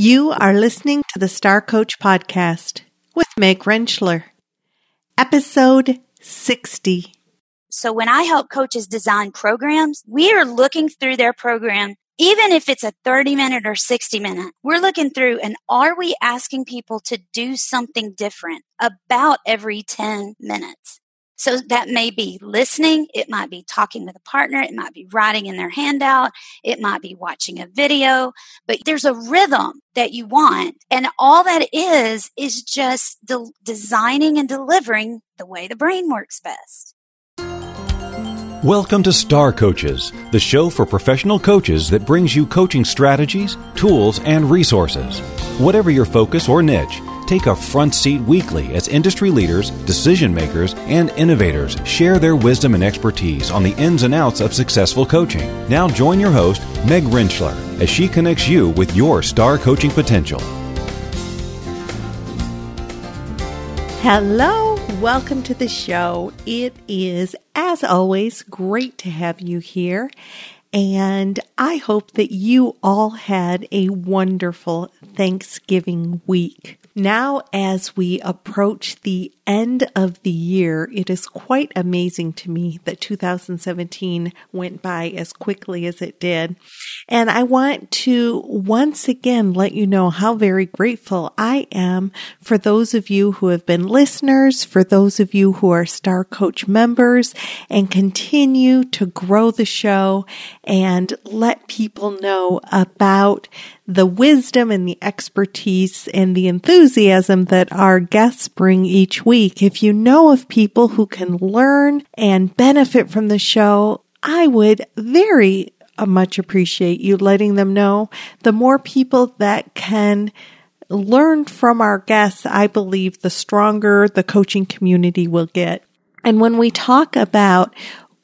You are listening to the Star Coach Podcast with Meg Rentschler, episode 60. So when I help coaches design programs, we are looking through their program, even if it's a 30 minute or 60 minute, we're looking through and are we asking people to do something different about every 10 minutes? So that may be listening. It might be talking with a partner. It might be writing in their handout. It might be watching a video, but there's a rhythm that you want. And all that is, is just de- designing and delivering the way the brain works best. Welcome to Star Coaches, the show for professional coaches that brings you coaching strategies, tools, and resources. Whatever your focus or niche, take a front seat weekly as industry leaders, decision makers, and innovators share their wisdom and expertise on the ins and outs of successful coaching. Now join your host, Meg Rentschler, as she connects you with your star coaching potential. Hello, welcome to the show. It is, as always, great to have you here. And I hope that you all had a wonderful Thanksgiving week. Now, as we approach the end of the year, it is quite amazing to me that 2017 went by as quickly as it did. And I want to once again let you know how very grateful I am for those of you who have been listeners, for those of you who are Star Coach members and continue to grow the show and let people know about the wisdom and the expertise and the enthusiasm that our guests bring each week. If you know of people who can learn and benefit from the show, I would very uh, much appreciate you letting them know. The more people that can learn from our guests, I believe the stronger the coaching community will get. And when we talk about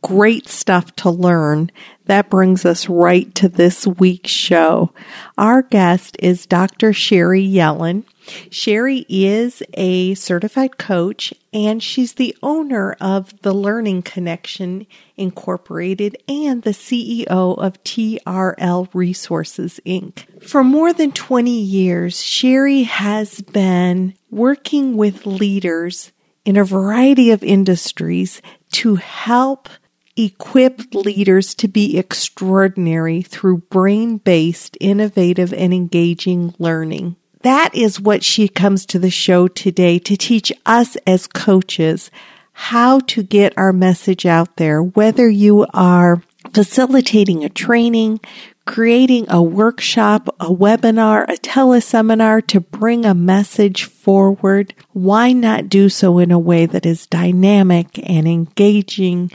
great stuff to learn. That brings us right to this week's show. Our guest is Dr. Sherry Yellen. Sherry is a certified coach and she's the owner of the Learning Connection Incorporated and the CEO of TRL Resources Inc. For more than 20 years, Sherry has been working with leaders in a variety of industries to help equip leaders to be extraordinary through brain based, innovative, and engaging learning. That is what she comes to the show today to teach us as coaches how to get our message out there, whether you are facilitating a training, creating a workshop, a webinar, a teleseminar to bring a message forward. Why not do so in a way that is dynamic and engaging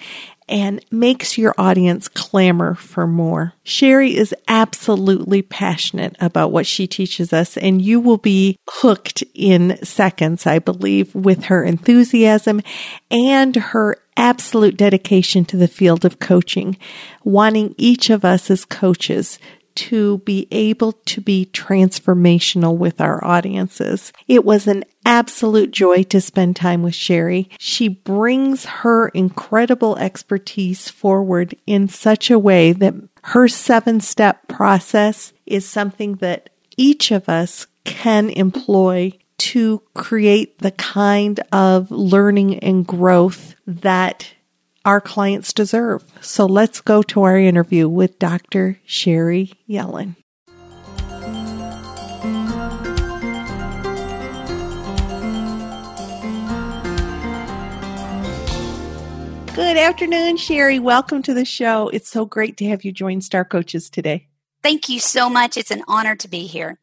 and makes your audience clamor for more. Sherry is absolutely passionate about what she teaches us, and you will be hooked in seconds, I believe, with her enthusiasm and her absolute dedication to the field of coaching, wanting each of us as coaches to be able to be transformational with our audiences. It was an absolute joy to spend time with Sherry. She brings her incredible expertise forward in such a way that her seven step process is something that each of us can employ to create the kind of learning and growth that our clients deserve. So let's go to our interview with Dr. Sherry Yellen. Good afternoon, Sherry. Welcome to the show. It's so great to have you join Star Coaches today. Thank you so much. It's an honor to be here.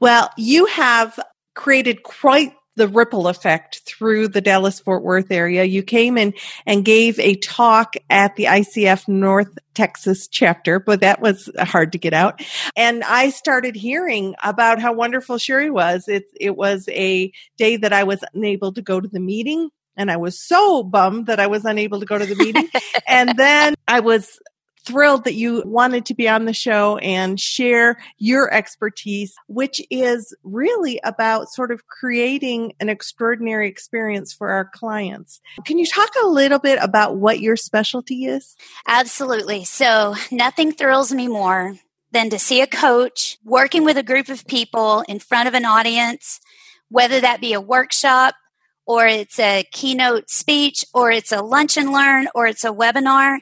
Well, you have created quite the ripple effect through the Dallas Fort Worth area. You came in and gave a talk at the ICF North Texas chapter, but that was hard to get out. And I started hearing about how wonderful Sherry was. It, it was a day that I was unable to go to the meeting. And I was so bummed that I was unable to go to the meeting. and then I was thrilled that you wanted to be on the show and share your expertise, which is really about sort of creating an extraordinary experience for our clients. Can you talk a little bit about what your specialty is? Absolutely. So, nothing thrills me more than to see a coach working with a group of people in front of an audience, whether that be a workshop or it's a keynote speech or it's a lunch and learn or it's a webinar.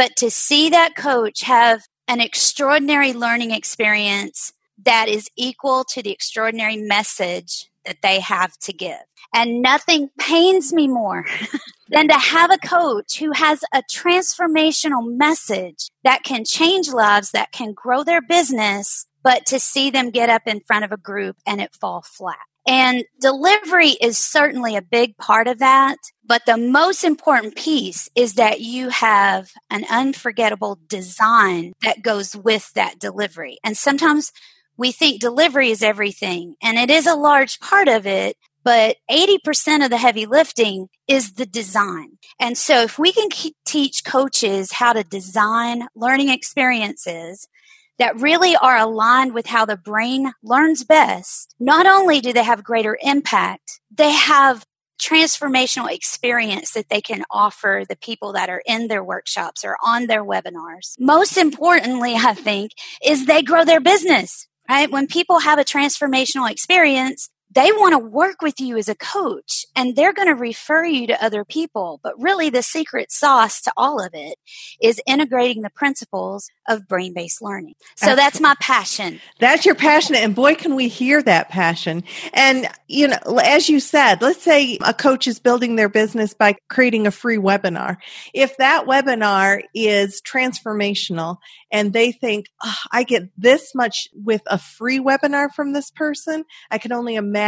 But to see that coach have an extraordinary learning experience that is equal to the extraordinary message that they have to give. And nothing pains me more than to have a coach who has a transformational message that can change lives, that can grow their business, but to see them get up in front of a group and it fall flat. And delivery is certainly a big part of that. But the most important piece is that you have an unforgettable design that goes with that delivery. And sometimes we think delivery is everything, and it is a large part of it, but 80% of the heavy lifting is the design. And so if we can teach coaches how to design learning experiences that really are aligned with how the brain learns best, not only do they have greater impact, they have transformational experience that they can offer the people that are in their workshops or on their webinars. Most importantly, I think, is they grow their business right? When people have a transformational experience, they want to work with you as a coach and they're going to refer you to other people. But really, the secret sauce to all of it is integrating the principles of brain based learning. So that's my passion. That's your passion. And boy, can we hear that passion. And, you know, as you said, let's say a coach is building their business by creating a free webinar. If that webinar is transformational and they think, oh, I get this much with a free webinar from this person, I can only imagine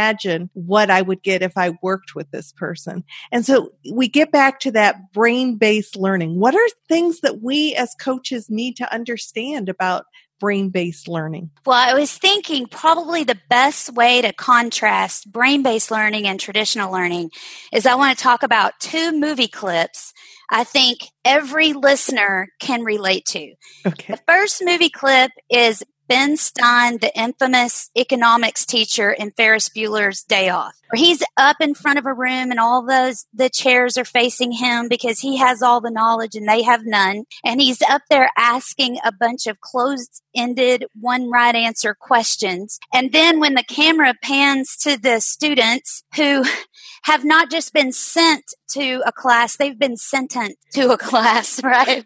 what I would get if I worked with this person. And so we get back to that brain based learning. What are things that we as coaches need to understand about brain based learning? Well, I was thinking probably the best way to contrast brain based learning and traditional learning is I want to talk about two movie clips I think every listener can relate to. Okay. The first movie clip is Ben Stein, the infamous economics teacher in Ferris Bueller's Day Off, where he's up in front of a room and all those the chairs are facing him because he has all the knowledge and they have none, and he's up there asking a bunch of closed-ended, one right answer questions. And then when the camera pans to the students who have not just been sent to a class, they've been sentenced to a class, right?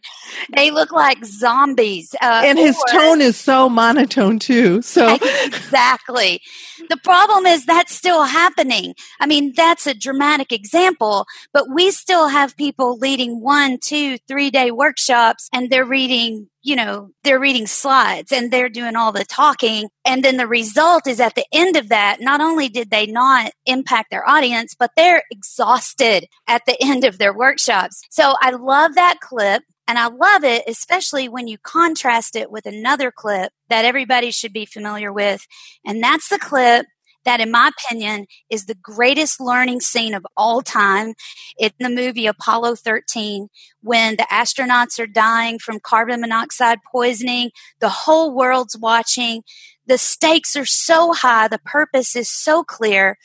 They look like zombies. Uh, and his or, tone is so monotone too. So exactly. The problem is that's still happening. I mean, that's a dramatic example, but we still have people leading one, two, three day workshops and they're reading you know, they're reading slides and they're doing all the talking. And then the result is at the end of that, not only did they not impact their audience, but they're exhausted at the end of their workshops. So I love that clip. And I love it, especially when you contrast it with another clip that everybody should be familiar with. And that's the clip that, in my opinion, is the greatest learning scene of all time. in the movie Apollo 13 when the astronauts are dying from carbon monoxide poisoning. The whole world's watching. The stakes are so high. The purpose is so clear.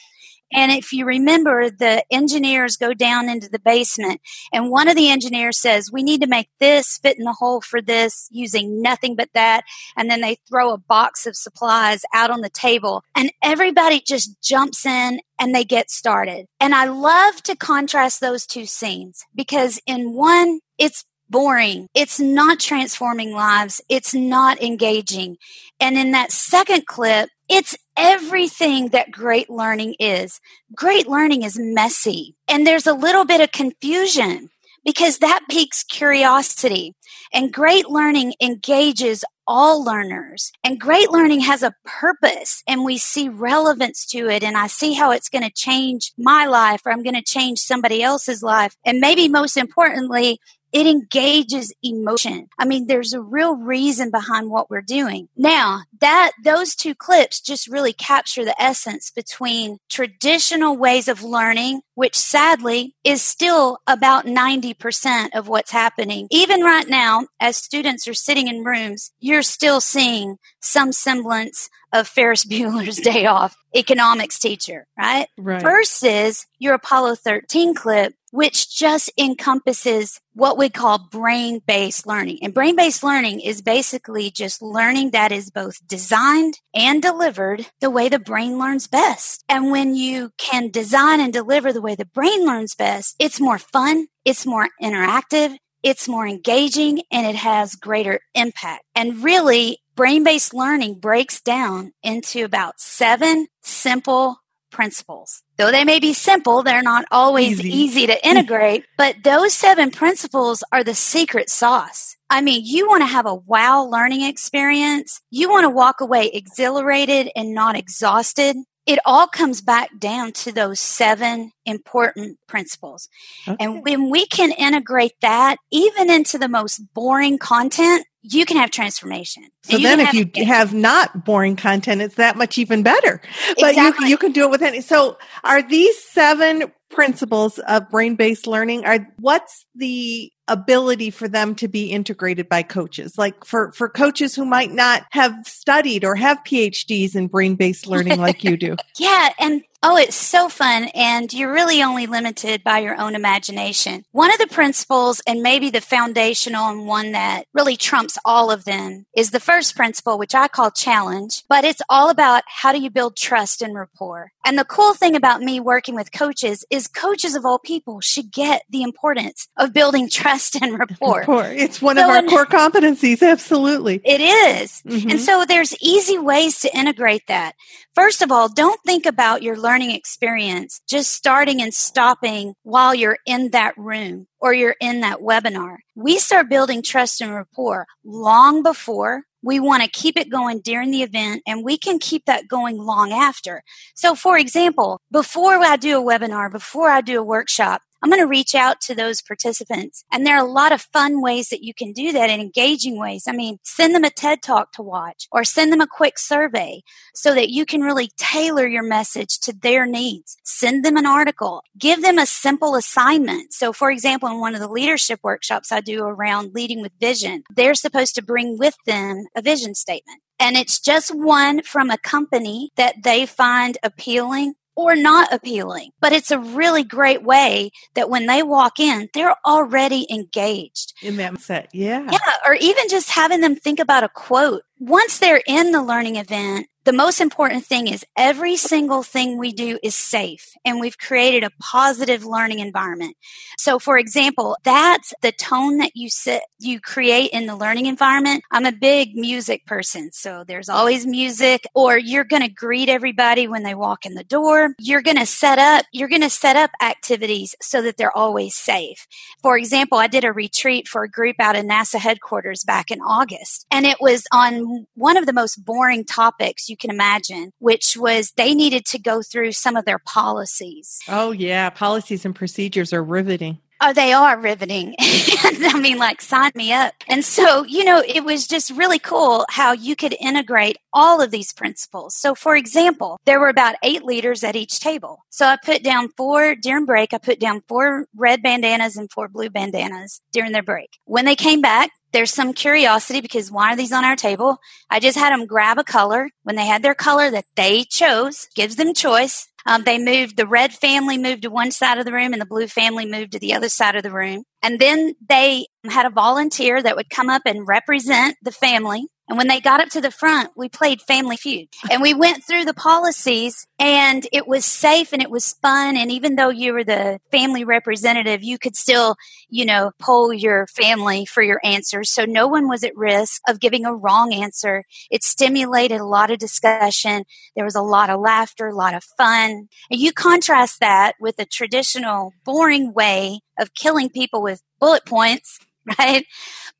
And if you remember, the engineers go down into the basement, and one of the engineers says, We need to make this fit in the hole for this using nothing but that. And then they throw a box of supplies out on the table, and everybody just jumps in and they get started. And I love to contrast those two scenes because in one, it's boring. It's not transforming lives. It's not engaging. And in that second clip, it's everything that great learning is. Great learning is messy and there's a little bit of confusion because that piques curiosity. And great learning engages all learners. And great learning has a purpose and we see relevance to it. And I see how it's going to change my life or I'm going to change somebody else's life. And maybe most importantly, it engages emotion. I mean, there's a real reason behind what we're doing. Now, that those two clips just really capture the essence between traditional ways of learning, which sadly is still about 90% of what's happening. Even right now, as students are sitting in rooms, you're still seeing some semblance of Ferris Bueller's day off economics teacher, right? Right. Versus your Apollo 13 clip which just encompasses what we call brain based learning. And brain based learning is basically just learning that is both designed and delivered the way the brain learns best. And when you can design and deliver the way the brain learns best, it's more fun, it's more interactive, it's more engaging, and it has greater impact. And really, brain based learning breaks down into about seven simple principles. Though they may be simple, they're not always easy, easy to integrate, but those seven principles are the secret sauce. I mean, you want to have a wow learning experience. You want to walk away exhilarated and not exhausted. It all comes back down to those seven important principles. Okay. And when we can integrate that even into the most boring content, you can have transformation. So then if you have not boring content, it's that much even better. But exactly. you, you can do it with any. So are these seven principles of brain-based learning are what's the ability for them to be integrated by coaches. Like for for coaches who might not have studied or have phds in brain-based learning like you do. Yeah and Oh, it's so fun. And you're really only limited by your own imagination. One of the principles, and maybe the foundational and one that really trumps all of them, is the first principle, which I call challenge. But it's all about how do you build trust and rapport. And the cool thing about me working with coaches is coaches of all people should get the importance of building trust and rapport. rapport. It's one so of our core competencies. Absolutely. It is. Mm-hmm. And so there's easy ways to integrate that. First of all, don't think about your learning experience just starting and stopping while you're in that room or you're in that webinar. We start building trust and rapport long before. We want to keep it going during the event and we can keep that going long after. So for example, before I do a webinar, before I do a workshop, I'm going to reach out to those participants. And there are a lot of fun ways that you can do that and engaging ways. I mean, send them a TED talk to watch or send them a quick survey so that you can really tailor your message to their needs. Send them an article. Give them a simple assignment. So for example, in one of the leadership workshops I do around leading with vision, they're supposed to bring with them a vision statement. And it's just one from a company that they find appealing or not appealing. But it's a really great way that when they walk in, they're already engaged. In that set, yeah. Yeah, or even just having them think about a quote. Once they're in the learning event, the most important thing is every single thing we do is safe and we've created a positive learning environment. So for example, that's the tone that you sit, you create in the learning environment. I'm a big music person. So there's always music or you're going to greet everybody when they walk in the door. You're going to set up, you're going to set up activities so that they're always safe. For example, I did a retreat for a group out of NASA headquarters back in August and it was on one of the most boring topics you can imagine, which was they needed to go through some of their policies. Oh, yeah. Policies and procedures are riveting. Oh, they are riveting. I mean, like, sign me up. And so, you know, it was just really cool how you could integrate all of these principles. So, for example, there were about eight leaders at each table. So I put down four during break. I put down four red bandanas and four blue bandanas during their break. When they came back, there's some curiosity because why are these on our table? I just had them grab a color. When they had their color that they chose, gives them choice. Um, they moved, the red family moved to one side of the room and the blue family moved to the other side of the room. And then they had a volunteer that would come up and represent the family. And when they got up to the front, we played Family Feud. And we went through the policies and it was safe and it was fun. And even though you were the family representative, you could still, you know, poll your family for your answers. So no one was at risk of giving a wrong answer. It stimulated a lot of discussion. There was a lot of laughter, a lot of fun. And you contrast that with a traditional boring way of killing people with bullet points right?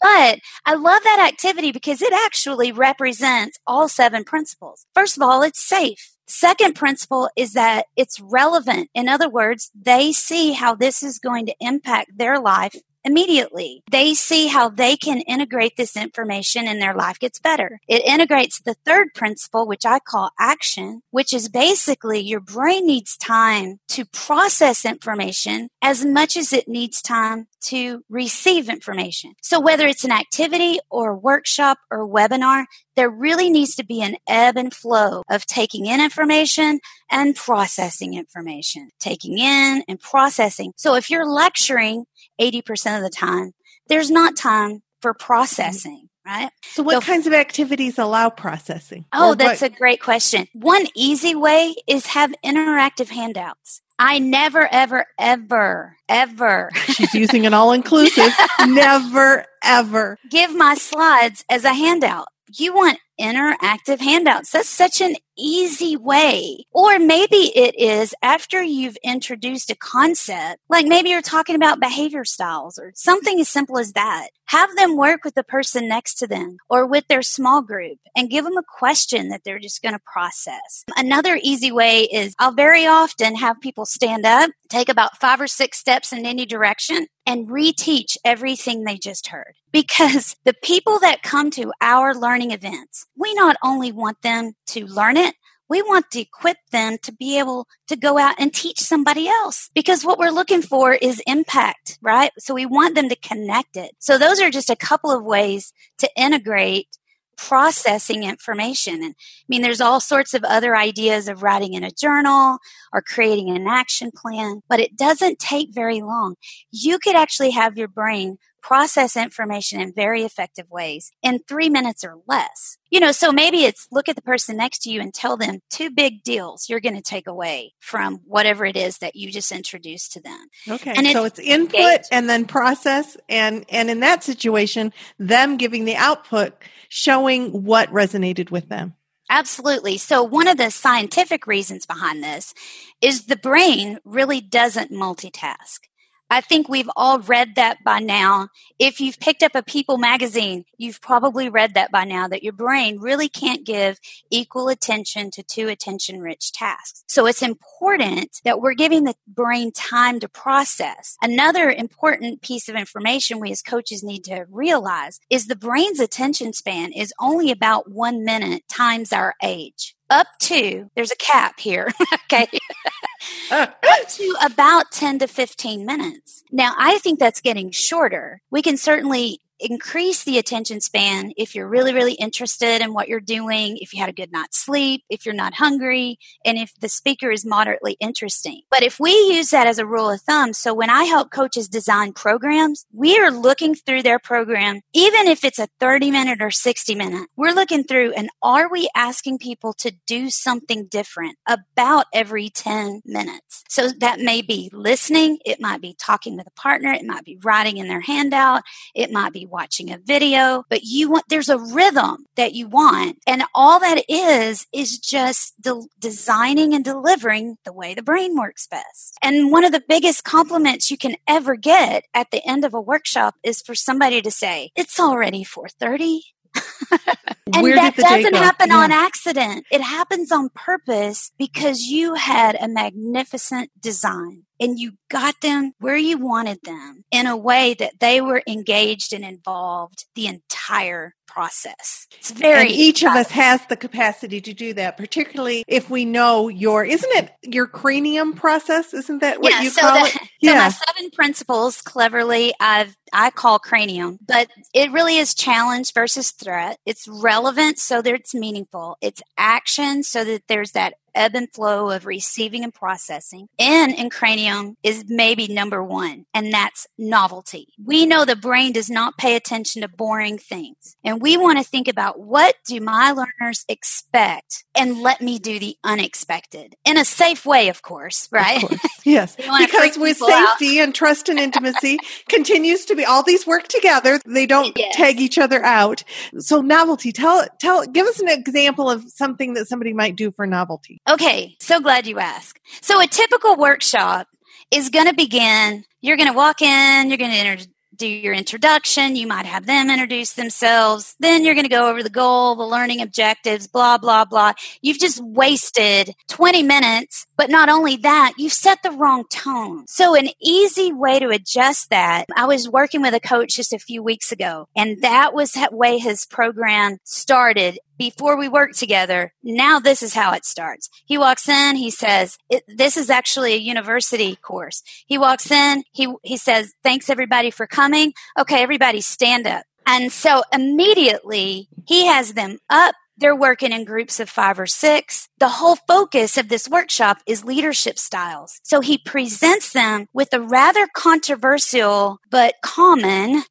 But I love that activity because it actually represents all seven principles. First of all, it's safe. Second principle is that it's relevant. In other words, they see how this is going to impact their life immediately. They see how they can integrate this information and their life gets better. It integrates the third principle, which I call action, which is basically your brain needs time to process information as much as it needs time to receive information. So whether it's an activity or workshop or webinar, there really needs to be an ebb and flow of taking in information and processing information, taking in and processing. So if you're lecturing 80% of the time, there's not time for mm-hmm. processing. Right. So, what so, kinds of activities allow processing? Oh, that's what? a great question. One easy way is have interactive handouts. I never, ever, ever, ever. She's using an all inclusive. never, ever. Give my slides as a handout. You want interactive handouts. That's such an easy way. Or maybe it is after you've introduced a concept, like maybe you're talking about behavior styles or something as simple as that. Have them work with the person next to them or with their small group and give them a question that they're just going to process. Another easy way is I'll very often have people stand up, take about five or six steps in any direction and reteach everything they just heard. Because the people that come to our learning events, we not only want them to learn it, we want to equip them to be able to go out and teach somebody else because what we're looking for is impact, right? So we want them to connect it. So those are just a couple of ways to integrate processing information. And I mean, there's all sorts of other ideas of writing in a journal or creating an action plan, but it doesn't take very long. You could actually have your brain process information in very effective ways in three minutes or less. You know, so maybe it's look at the person next to you and tell them two big deals you're going to take away from whatever it is that you just introduced to them. Okay. And so it's, it's input engaged. and then process. And, and in that situation, them giving the output, showing what resonated with them. Absolutely. So, one of the scientific reasons behind this is the brain really doesn't multitask. I think we've all read that by now. If you've picked up a People magazine, you've probably read that by now that your brain really can't give equal attention to two attention rich tasks. So it's important that we're giving the brain time to process. Another important piece of information we as coaches need to realize is the brain's attention span is only about one minute times our age up to, there's a cap here, okay, up to about 10 to 15 minutes. Now, I think that's getting shorter. We can certainly increase the attention span if you're really, really interested in what you're doing, if you had a good night's sleep, if you're not hungry, and if the speaker is moderately interesting. But if we use that as a rule of thumb, so when I help coaches design programs, we are looking through their program, even if it's a 30 minute or 60 minute, we're looking through and are we asking people to do something different about every 10 minutes? So that may be listening, it might be talking with a partner, it might be writing in their handout, it might be watching a video, but you want, there's a rhythm that you want. And all that is, is just de- designing and delivering the way the brain works best. And one of the biggest compliments you can ever get at the end of a workshop is for somebody to say, it's already 430. and Where that doesn't happen yeah. on accident. It happens on purpose because you had a magnificent design and you got them where you wanted them in a way that they were engaged and involved the entire process. It's very and each of us has the capacity to do that, particularly if we know your isn't it your cranium process? Isn't that what yeah, you so call the, it? Yeah. So my seven principles cleverly I've I call cranium, but it really is challenge versus threat. It's relevant so that it's meaningful. It's action so that there's that ebb and flow of receiving and processing. N in cranium is maybe number one, and that's novelty. We know the brain does not pay attention to boring things. And we want to think about what do my learners expect and let me do the unexpected in a safe way, of course, right? Of course. Yes. because with safety out. and trust and intimacy continues to be all these work together. They don't yes. tag each other out. So novelty, tell, tell, give us an example of something that somebody might do for novelty. Okay, so glad you asked. So a typical workshop is going to begin. You're going to walk in. You're going to do your introduction. You might have them introduce themselves. Then you're going to go over the goal, the learning objectives, blah, blah, blah. You've just wasted 20 minutes. But not only that, you've set the wrong tone. So an easy way to adjust that, I was working with a coach just a few weeks ago, and that was the way his program started before we worked together. Now this is how it starts. He walks in, he says, this is actually a university course. He walks in, he, he says, thanks everybody for coming. Okay, everybody stand up. And so immediately he has them up. They're working in groups of five or six. The whole focus of this workshop is leadership styles. So he presents them with a rather controversial but common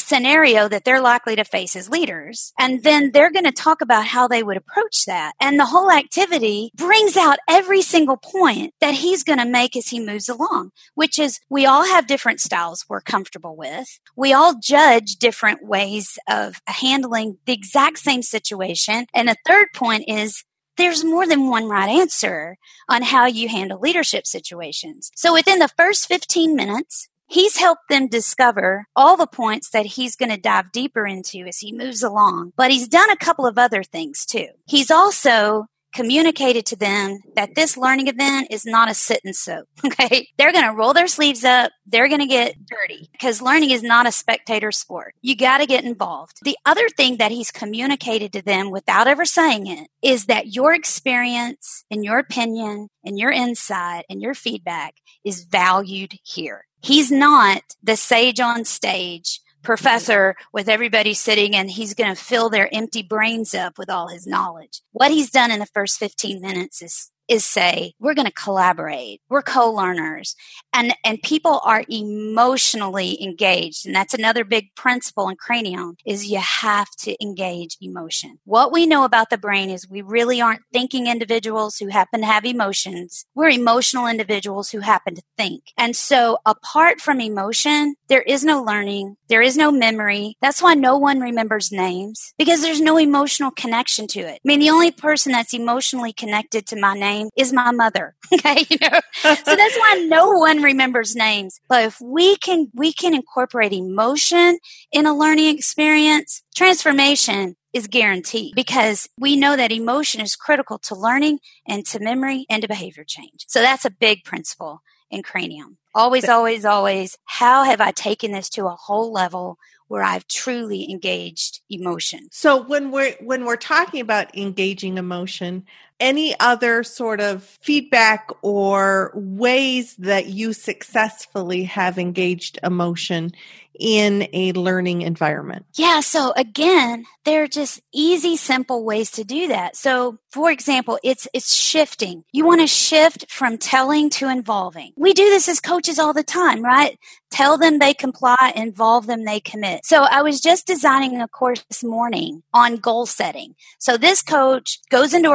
scenario that they're likely to face as leaders. And then they're going to talk about how they would approach that. And the whole activity brings out every single point that he's going to make as he moves along, which is we all have different styles we're comfortable with. We all judge different ways of handling the exact same situation. And the third point is there's more than one right answer on how you handle leadership situations. So within the first 15 minutes, He's helped them discover all the points that he's going to dive deeper into as he moves along. But he's done a couple of other things too. He's also communicated to them that this learning event is not a sit and soak. Okay. They're going to roll their sleeves up. They're going to get dirty because learning is not a spectator sport. You got to get involved. The other thing that he's communicated to them without ever saying it is that your experience and your opinion and your insight and your feedback is valued here. He's not the sage on stage professor with everybody sitting and he's going to fill their empty brains up with all his knowledge. What he's done in the first 15 minutes is is say we're going to collaborate we're co-learners and and people are emotionally engaged and that's another big principle in cranium is you have to engage emotion what we know about the brain is we really aren't thinking individuals who happen to have emotions we're emotional individuals who happen to think and so apart from emotion there is no learning there is no memory that's why no one remembers names because there's no emotional connection to it i mean the only person that's emotionally connected to my name is my mother. Okay. You know, so that's why no one remembers names. But if we can, we can incorporate emotion in a learning experience, transformation is guaranteed because we know that emotion is critical to learning and to memory and to behavior change. So that's a big principle in cranium. Always, always, always. How have I taken this to a whole level where I've truly engaged emotion? So when we're when we're talking about engaging emotion, any other sort of feedback or ways that you successfully have engaged emotion in a learning environment? Yeah. So again, there are just easy, simple ways to do that. So for example, it's, it's shifting. You want to shift from telling to involving. We do this as coaches all the time, right? Tell them they comply, involve them, they commit. So I was just designing a course this morning on goal setting. So this coach goes into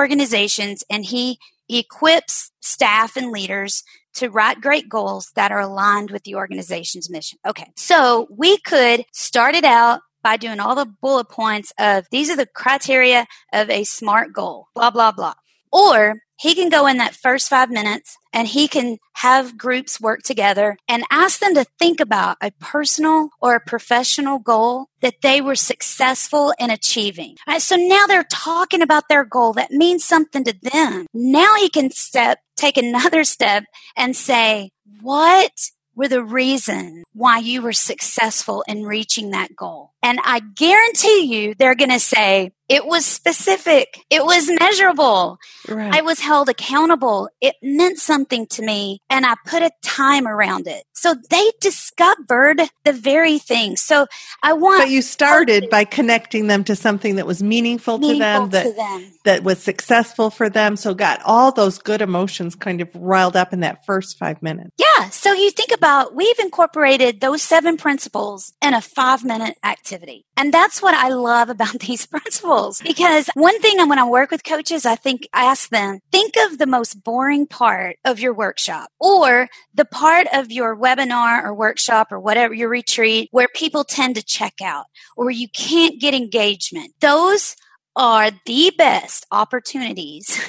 organizations and he equips staff and leaders to write great goals that are aligned with the organization's mission. Okay. So we could start it out by doing all the bullet points of these are the criteria of a smart goal, blah, blah, blah. Or he can go in that first five minutes and he can have groups work together and ask them to think about a personal or a professional goal that they were successful in achieving. Right, so now they're talking about their goal that means something to them. Now he can step, take another step and say, what were the reason why you were successful in reaching that goal? And I guarantee you they're going to say, it was specific. It was measurable. Right. I was held accountable. It meant something to me and I put a time around it. So they discovered the very thing. So I want. But you started by connecting them to something that was meaningful, meaningful to, them, that, to them, that was successful for them. So got all those good emotions kind of riled up in that first five minutes. Yeah. So you think about, we've incorporated those seven principles in a five minute activity. And that's what I love about these principles because one thing when I work with coaches, I think I ask them, think of the most boring part of your workshop or the part of your webinar or workshop or whatever your retreat where people tend to check out or you can't get engagement. Those are the best opportunities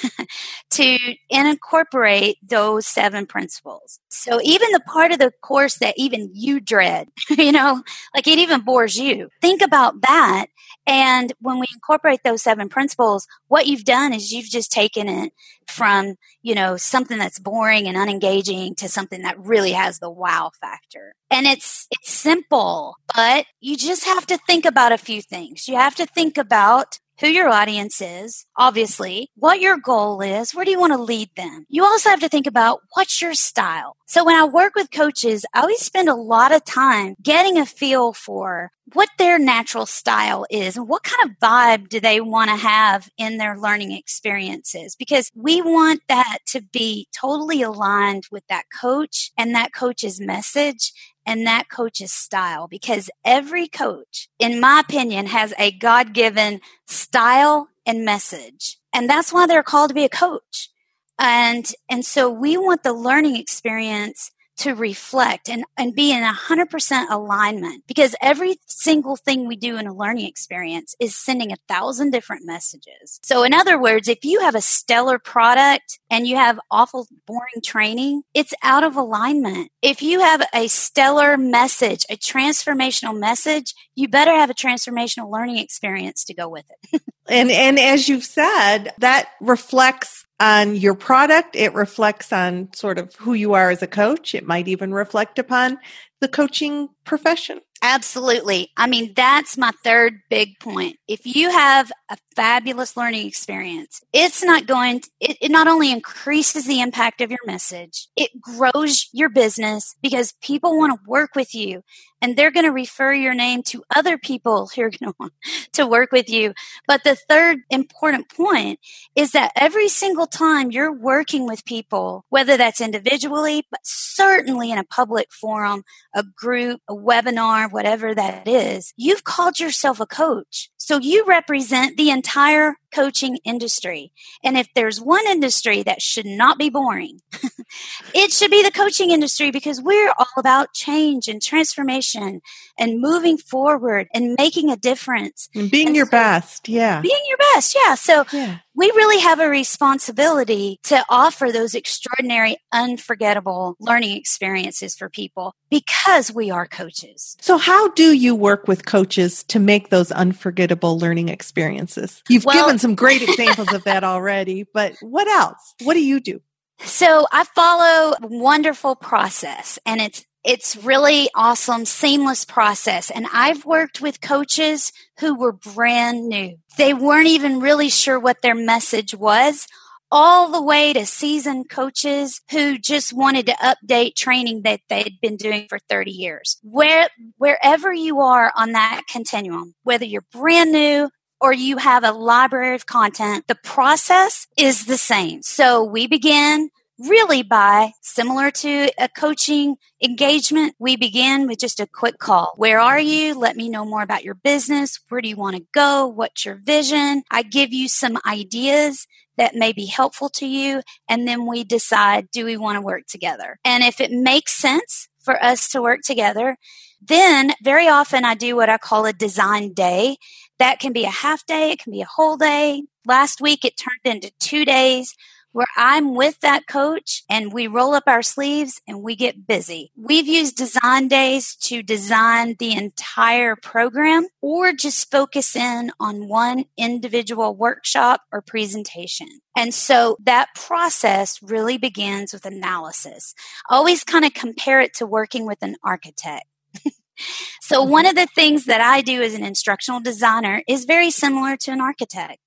to incorporate those seven principles. So even the part of the course that even you dread, you know, like it even bores you, think about that. And when we incorporate those seven principles, what you've done is you've just taken it from, you know, something that's boring and unengaging to something that really has the wow factor. And it's, it's simple, but you just have to think about a few things. You have to think about who your audience is, obviously, what your goal is, where do you want to lead them? You also have to think about what's your style. So when I work with coaches, I always spend a lot of time getting a feel for what their natural style is and what kind of vibe do they want to have in their learning experiences because we want that to be totally aligned with that coach and that coach's message and that coach's style because every coach, in my opinion, has a God given style and message. And that's why they're called to be a coach. And, and so we want the learning experience to reflect and, and be in 100% alignment because every single thing we do in a learning experience is sending a thousand different messages. So, in other words, if you have a stellar product and you have awful boring training, it's out of alignment. If you have a stellar message, a transformational message, you better have a transformational learning experience to go with it. and and as you've said, that reflects on your product. It reflects on sort of who you are as a coach. It might even reflect upon the coaching profession. Absolutely. I mean, that's my third big point. If you have a fabulous learning experience, it's not going, to, it, it not only increases the impact of your message, it grows your business because people want to work with you and they're going to refer your name to other people who are going to want to work with you. But the third important point is that every single time you're working with people, whether that's individually, but certainly in a public forum, a group, a webinar, whatever that is, you've called yourself a coach. So you represent the entire coaching industry. And if there's one industry that should not be boring, it should be the coaching industry because we're all about change and transformation and moving forward and making a difference. And being and your so best. Yeah. Being your best. Yeah. So yeah. We really have a responsibility to offer those extraordinary, unforgettable learning experiences for people because we are coaches. So how do you work with coaches to make those unforgettable learning experiences? You've well, given some great examples of that already, but what else? What do you do? So I follow a wonderful process and it's it's really awesome, seamless process. And I've worked with coaches who were brand new. They weren't even really sure what their message was all the way to seasoned coaches who just wanted to update training that they'd been doing for 30 years. Where, wherever you are on that continuum, whether you're brand new, or you have a library of content, the process is the same. So we begin really by similar to a coaching engagement, we begin with just a quick call. Where are you? Let me know more about your business. Where do you want to go? What's your vision? I give you some ideas that may be helpful to you. And then we decide, do we want to work together? And if it makes sense for us to work together, then very often I do what I call a design day. That can be a half day, it can be a whole day. Last week it turned into two days where I'm with that coach and we roll up our sleeves and we get busy. We've used design days to design the entire program or just focus in on one individual workshop or presentation. And so that process really begins with analysis. I always kind of compare it to working with an architect. so one mm-hmm. of the things that I do as an instructional designer is very similar to an architect.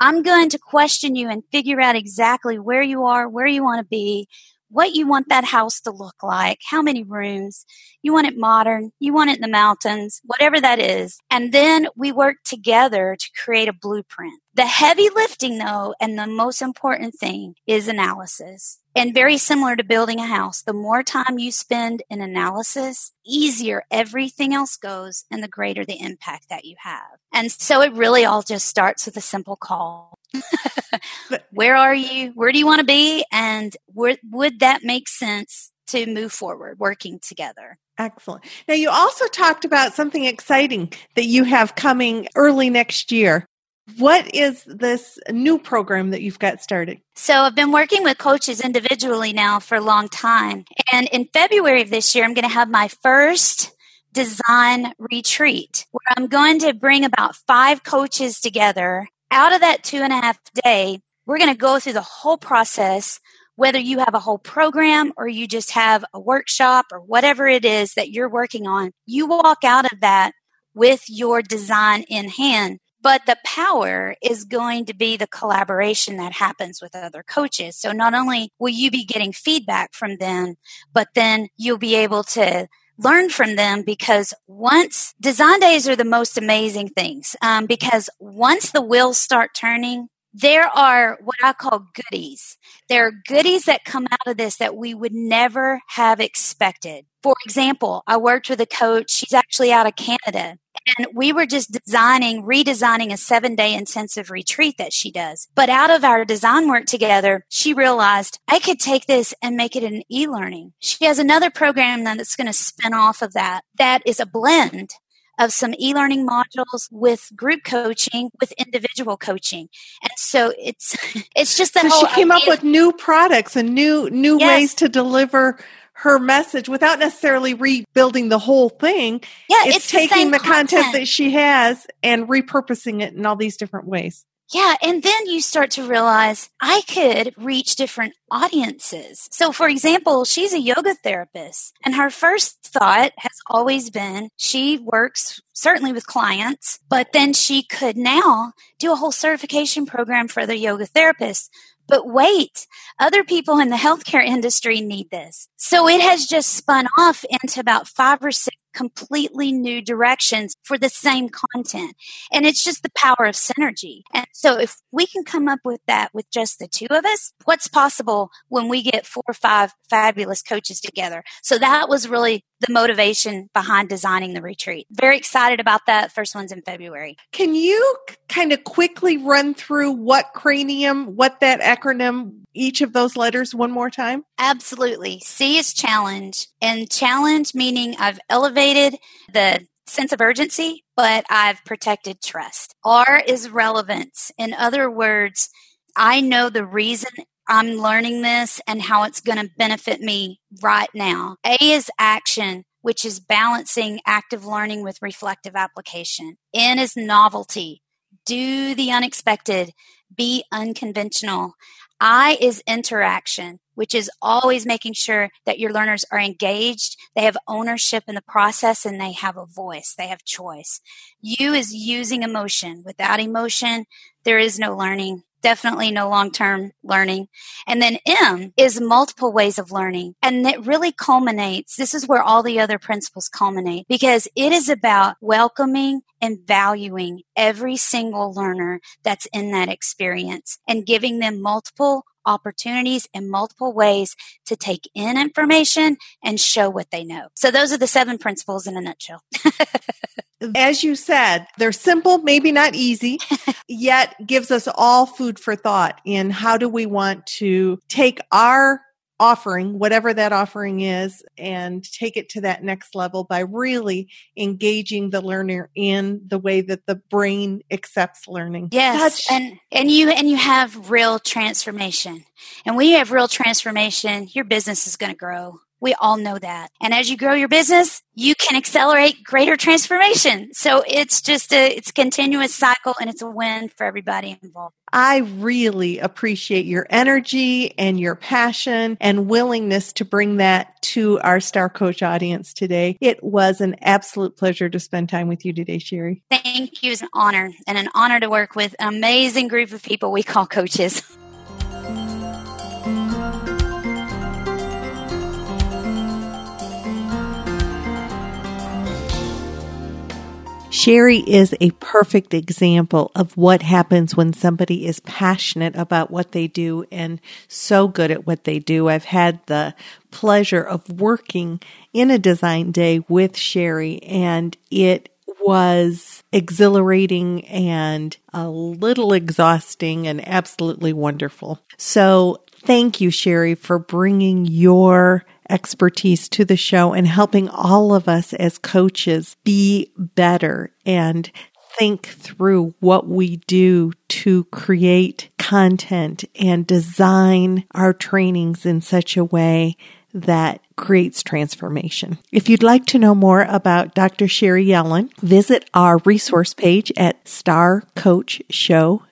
I'm going to question you and figure out exactly where you are, where you want to be, what you want that house to look like, how many rooms, you want it modern, you want it in the mountains, whatever that is. And then we work together to create a blueprint. The heavy lifting though, and the most important thing is analysis. And very similar to building a house, the more time you spend in analysis, easier everything else goes and the greater the impact that you have. And so it really all just starts with a simple call. Where are you? Where do you want to be? And would that make sense to move forward working together? Excellent. Now, you also talked about something exciting that you have coming early next year. What is this new program that you've got started? So I've been working with coaches individually now for a long time. And in February of this year, I'm going to have my first design retreat where I'm going to bring about five coaches together. Out of that two and a half day, we're going to go through the whole process, whether you have a whole program or you just have a workshop or whatever it is that you're working on. You walk out of that with your design in hand. But the power is going to be the collaboration that happens with other coaches. So not only will you be getting feedback from them, but then you'll be able to learn from them because once design days are the most amazing things um, because once the wheels start turning there are what I call goodies. There are goodies that come out of this that we would never have expected. For example, I worked with a coach. She's actually out of Canada and we were just designing, redesigning a seven day intensive retreat that she does. But out of our design work together, she realized I could take this and make it an e learning. She has another program that's going to spin off of that, that is a blend of some e-learning modules with group coaching with individual coaching and so it's it's just that so she came idea. up with new products and new new yes. ways to deliver her message without necessarily rebuilding the whole thing. Yeah, it's, it's taking the, the content that she has and repurposing it in all these different ways. Yeah, and then you start to realize I could reach different audiences. So, for example, she's a yoga therapist, and her first thought has always been she works certainly with clients, but then she could now do a whole certification program for the yoga therapists. But wait, other people in the healthcare industry need this. So it has just spun off into about five or six completely new directions for the same content. And it's just the power of synergy. And so if we can come up with that with just the two of us, what's possible when we get four or five fabulous coaches together? So that was really the motivation behind designing the retreat. Very excited about that. First one's in February. Can you kind of quickly run through what cranium, what that acronym, each of those letters one more time? Absolutely. C is challenge, and challenge meaning I've elevated the sense of urgency, but I've protected trust. R is relevance. In other words, I know the reason I'm learning this and how it's going to benefit me right now. A is action, which is balancing active learning with reflective application. N is novelty. Do the unexpected. Be unconventional. I is interaction, which is always making sure that your learners are engaged, they have ownership in the process, and they have a voice, they have choice. U is using emotion. Without emotion, there is no learning definitely no long term learning. And then M is multiple ways of learning. And it really culminates. This is where all the other principles culminate because it is about welcoming and valuing every single learner that's in that experience and giving them multiple opportunities and multiple ways to take in information and show what they know. So those are the seven principles in a nutshell. As you said, they're simple, maybe not easy, yet gives us all food for thought in how do we want to take our offering, whatever that offering is, and take it to that next level by really engaging the learner in the way that the brain accepts learning. Yes. Such- and and you and you have real transformation. And when you have real transformation, your business is going to grow. We all know that. And as you grow your business, you can accelerate greater transformation. So it's just a, it's a continuous cycle and it's a win for everybody involved. I really appreciate your energy and your passion and willingness to bring that to our Star Coach audience today. It was an absolute pleasure to spend time with you today, Sherry. Thank you. It's an honor and an honor to work with an amazing group of people we call coaches. Sherry is a perfect example of what happens when somebody is passionate about what they do and so good at what they do. I've had the pleasure of working in a design day with Sherry and it was exhilarating and a little exhausting and absolutely wonderful. So thank you, Sherry, for bringing your expertise to the show and helping all of us as coaches be better. And think through what we do to create content and design our trainings in such a way that creates transformation. If you'd like to know more about Dr. Sherry Yellen, visit our resource page at starcoachshow.com.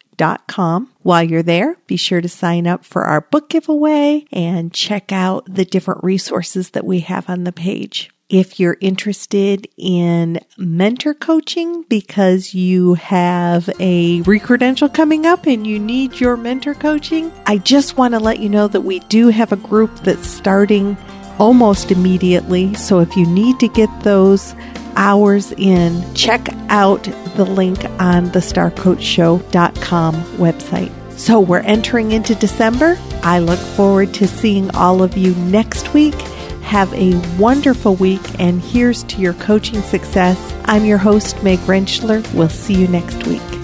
While you're there, be sure to sign up for our book giveaway and check out the different resources that we have on the page. If you're interested in mentor coaching because you have a recredential coming up and you need your mentor coaching, I just want to let you know that we do have a group that's starting almost immediately. So if you need to get those hours in, check out the link on the starcoachshow.com website. So we're entering into December. I look forward to seeing all of you next week. Have a wonderful week, and here's to your coaching success. I'm your host, Meg Rentschler. We'll see you next week.